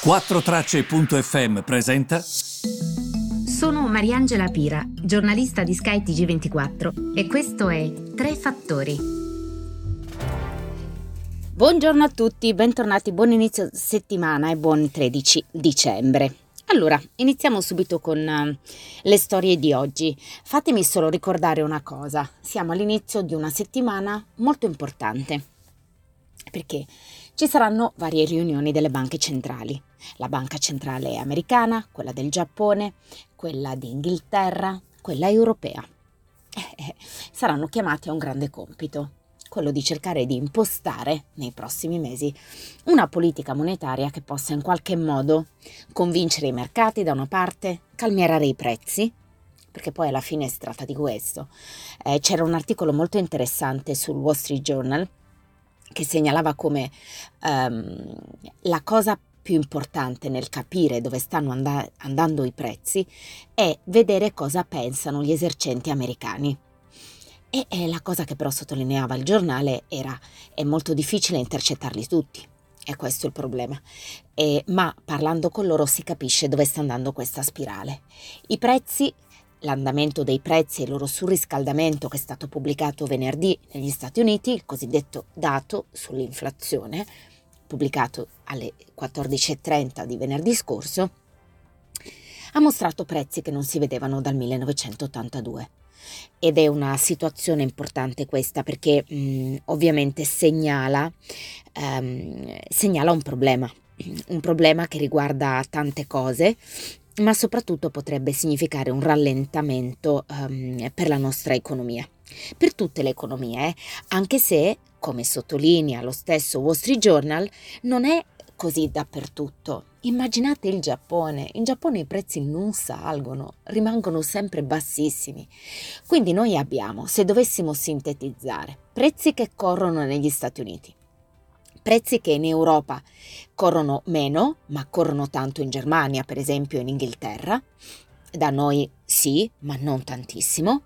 4Tracce.fm presenta. Sono Mariangela Pira, giornalista di Sky TG24 e questo è Tre Fattori. Buongiorno a tutti, bentornati, buon inizio settimana e buon 13 dicembre. Allora, iniziamo subito con uh, le storie di oggi. Fatemi solo ricordare una cosa, siamo all'inizio di una settimana molto importante perché ci saranno varie riunioni delle banche centrali. La banca centrale americana, quella del Giappone, quella d'Inghilterra, quella europea. Eh, saranno chiamati a un grande compito, quello di cercare di impostare nei prossimi mesi una politica monetaria che possa in qualche modo convincere i mercati da una parte, calmierare i prezzi, perché poi alla fine si tratta di questo. Eh, c'era un articolo molto interessante sul Wall Street Journal che segnalava come um, la cosa più importante nel capire dove stanno and- andando i prezzi è vedere cosa pensano gli esercenti americani. E, e la cosa che però sottolineava il giornale era è molto difficile intercettarli tutti. E questo è il problema. E, ma parlando con loro si capisce dove sta andando questa spirale. I prezzi l'andamento dei prezzi e il loro surriscaldamento che è stato pubblicato venerdì negli Stati Uniti, il cosiddetto dato sull'inflazione, pubblicato alle 14.30 di venerdì scorso, ha mostrato prezzi che non si vedevano dal 1982. Ed è una situazione importante questa perché mh, ovviamente segnala, um, segnala un problema, un problema che riguarda tante cose ma soprattutto potrebbe significare un rallentamento um, per la nostra economia. Per tutte le economie, eh, anche se, come sottolinea lo stesso Wall Street Journal, non è così dappertutto. Immaginate il Giappone, in Giappone i prezzi non salgono, rimangono sempre bassissimi. Quindi noi abbiamo, se dovessimo sintetizzare, prezzi che corrono negli Stati Uniti, prezzi che in Europa corrono meno, ma corrono tanto in Germania, per esempio in Inghilterra. Da noi sì, ma non tantissimo.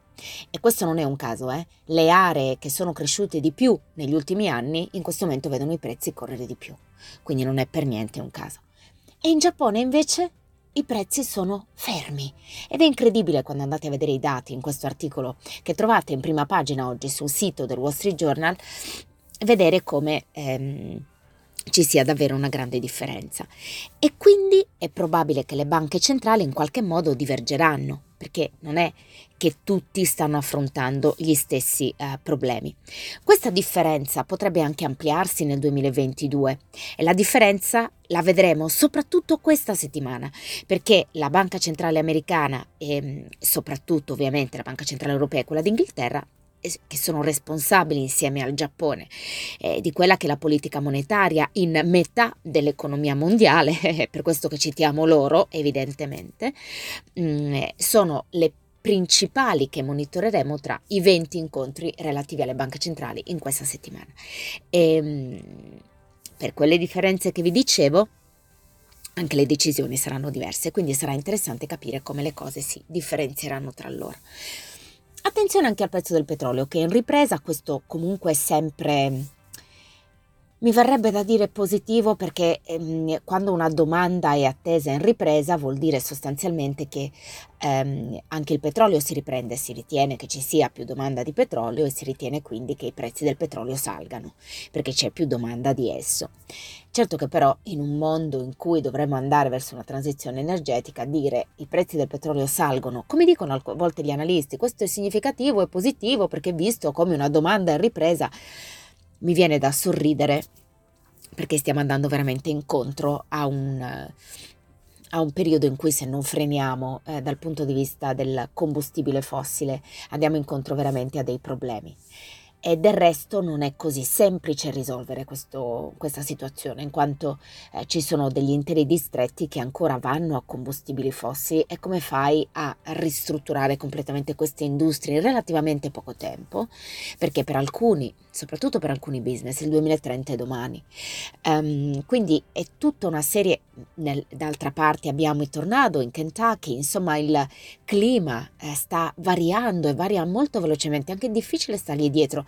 E questo non è un caso, eh? Le aree che sono cresciute di più negli ultimi anni in questo momento vedono i prezzi correre di più, quindi non è per niente un caso. E in Giappone invece i prezzi sono fermi ed è incredibile quando andate a vedere i dati in questo articolo che trovate in prima pagina oggi sul sito del Wall Street Journal vedere come ehm, ci sia davvero una grande differenza. E quindi è probabile che le banche centrali in qualche modo divergeranno, perché non è che tutti stanno affrontando gli stessi eh, problemi. Questa differenza potrebbe anche ampliarsi nel 2022 e la differenza la vedremo soprattutto questa settimana, perché la Banca Centrale Americana e soprattutto ovviamente la Banca Centrale Europea e quella d'Inghilterra che sono responsabili insieme al Giappone eh, di quella che è la politica monetaria in metà dell'economia mondiale, è per questo che citiamo loro evidentemente, mm, sono le principali che monitoreremo tra i 20 incontri relativi alle banche centrali in questa settimana. E, ehm, per quelle differenze che vi dicevo, anche le decisioni saranno diverse, quindi sarà interessante capire come le cose si differenzieranno tra loro. Attenzione anche al prezzo del petrolio che in ripresa, questo comunque è sempre mi verrebbe da dire positivo perché ehm, quando una domanda è attesa in ripresa vuol dire sostanzialmente che ehm, anche il petrolio si riprende, si ritiene che ci sia più domanda di petrolio e si ritiene quindi che i prezzi del petrolio salgano perché c'è più domanda di esso. Certo che però in un mondo in cui dovremmo andare verso una transizione energetica, dire i prezzi del petrolio salgono, come dicono a volte gli analisti, questo è significativo e positivo perché visto come una domanda in ripresa mi viene da sorridere perché stiamo andando veramente incontro a un, a un periodo in cui se non freniamo eh, dal punto di vista del combustibile fossile andiamo incontro veramente a dei problemi e del resto non è così semplice risolvere questo, questa situazione, in quanto eh, ci sono degli interi distretti che ancora vanno a combustibili fossili e come fai a ristrutturare completamente queste industrie in relativamente poco tempo? Perché per alcuni, soprattutto per alcuni business, il 2030 è domani. Um, quindi è tutta una serie, nel, d'altra parte abbiamo i tornado in Kentucky, insomma il clima eh, sta variando e varia molto velocemente, anche è difficile stargli dietro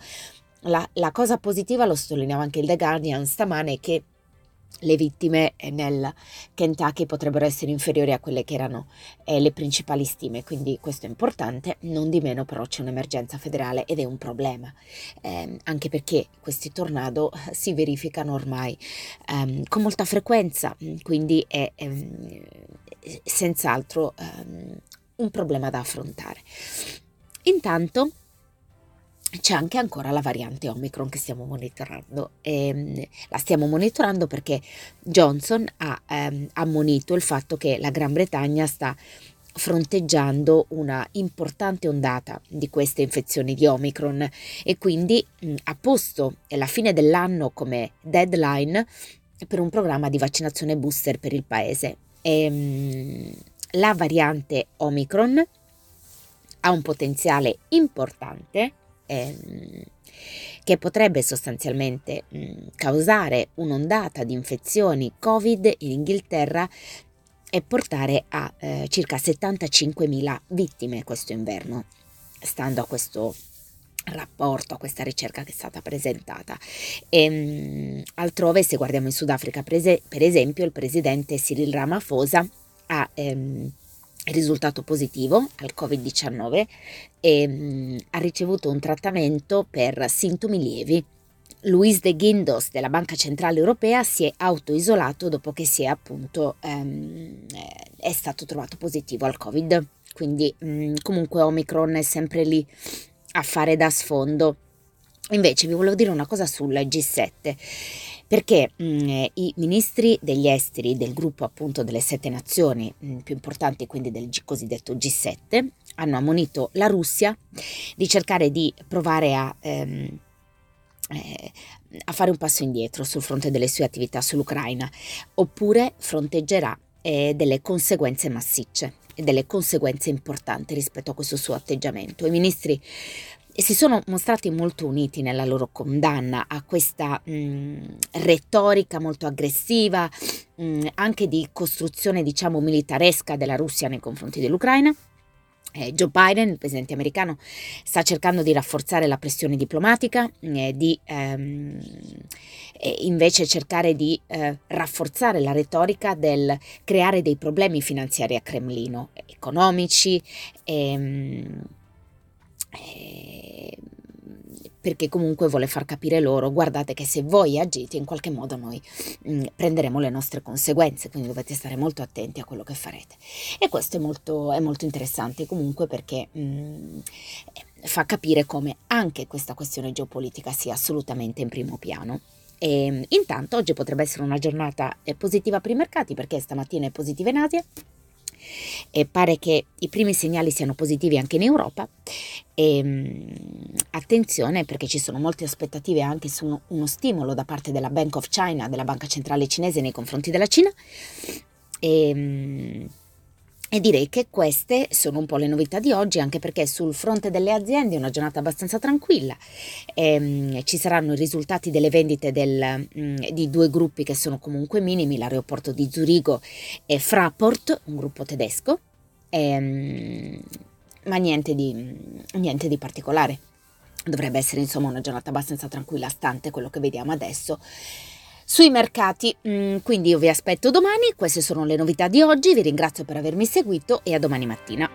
la, la cosa positiva, lo sottolineava anche il The Guardian stamane, è che le vittime nel Kentucky potrebbero essere inferiori a quelle che erano eh, le principali stime, quindi questo è importante, non di meno però c'è un'emergenza federale ed è un problema, eh, anche perché questi tornado si verificano ormai ehm, con molta frequenza, quindi è ehm, senz'altro ehm, un problema da affrontare. Intanto c'è anche ancora la variante Omicron che stiamo monitorando. E, ehm, la stiamo monitorando perché Johnson ha ehm, ammonito il fatto che la Gran Bretagna sta fronteggiando una importante ondata di queste infezioni di Omicron e quindi mh, ha posto la fine dell'anno come deadline per un programma di vaccinazione booster per il paese. E, ehm, mh, la variante Omicron ha un potenziale importante ehm, che potrebbe sostanzialmente mh, causare un'ondata di infezioni Covid in Inghilterra e portare a eh, circa 75.000 vittime questo inverno, stando a questo rapporto, a questa ricerca che è stata presentata. E, ehm, mh, altrove, se guardiamo in Sudafrica, prese, per esempio, il presidente Cyril Ramaphosa ha ehm, risultato positivo al Covid-19 e mh, ha ricevuto un trattamento per sintomi lievi. Luis de Guindos della Banca Centrale Europea si è autoisolato dopo che è appunto ehm, è stato trovato positivo al Covid. Quindi mh, mm, comunque Omicron è sempre lì a fare da sfondo. Invece vi volevo dire una cosa sul G7 perché mh, mm, i ministri degli esteri del gruppo appunto delle sette nazioni mh, mm, più importanti, quindi del cosiddetto G7, hanno ammonito la Russia di cercare di provare a, ehm, eh, a fare un passo indietro sul fronte delle sue attività sull'Ucraina, oppure fronteggerà eh, delle conseguenze massicce e delle conseguenze importanti rispetto a questo suo atteggiamento. I ministri e si sono mostrati molto uniti nella loro condanna a questa mh, mm, retorica molto aggressiva, mh, mm, anche di costruzione diciamo militaresca della Russia nei confronti dell'Ucraina. Eh, Joe Biden, il presidente americano, sta cercando di rafforzare la pressione diplomatica, eh, di ehm, eh, invece cercare di eh, rafforzare la retorica del creare dei problemi finanziari a Cremlino, economici, ehm, eh, perché comunque vuole far capire loro, guardate che se voi agite in qualche modo noi mh, mm, prenderemo le nostre conseguenze, quindi dovete stare molto attenti a quello che farete. E questo è molto, è molto interessante comunque perché mh, mm, fa capire come anche questa questione geopolitica sia assolutamente in primo piano. E, intanto oggi potrebbe essere una giornata eh, positiva per i mercati perché stamattina è positiva in Asia e pare che i primi segnali siano positivi anche in Europa. E, ehm, attenzione perché ci sono molte aspettative anche su uno, uno stimolo da parte della Bank of China, della banca centrale cinese nei confronti della Cina. E, ehm, e direi che queste sono un po' le novità di oggi, anche perché sul fronte delle aziende è una giornata abbastanza tranquilla. Ehm, ci saranno i risultati delle vendite del, mh, mm, di due gruppi che sono comunque minimi, l'aeroporto di Zurigo e Fraport, un gruppo tedesco, ehm, ma niente di, niente di particolare. Dovrebbe essere insomma una giornata abbastanza tranquilla, stante quello che vediamo adesso sui mercati. Mm, quindi io vi aspetto domani, queste sono le novità di oggi, vi ringrazio per avermi seguito e a domani mattina.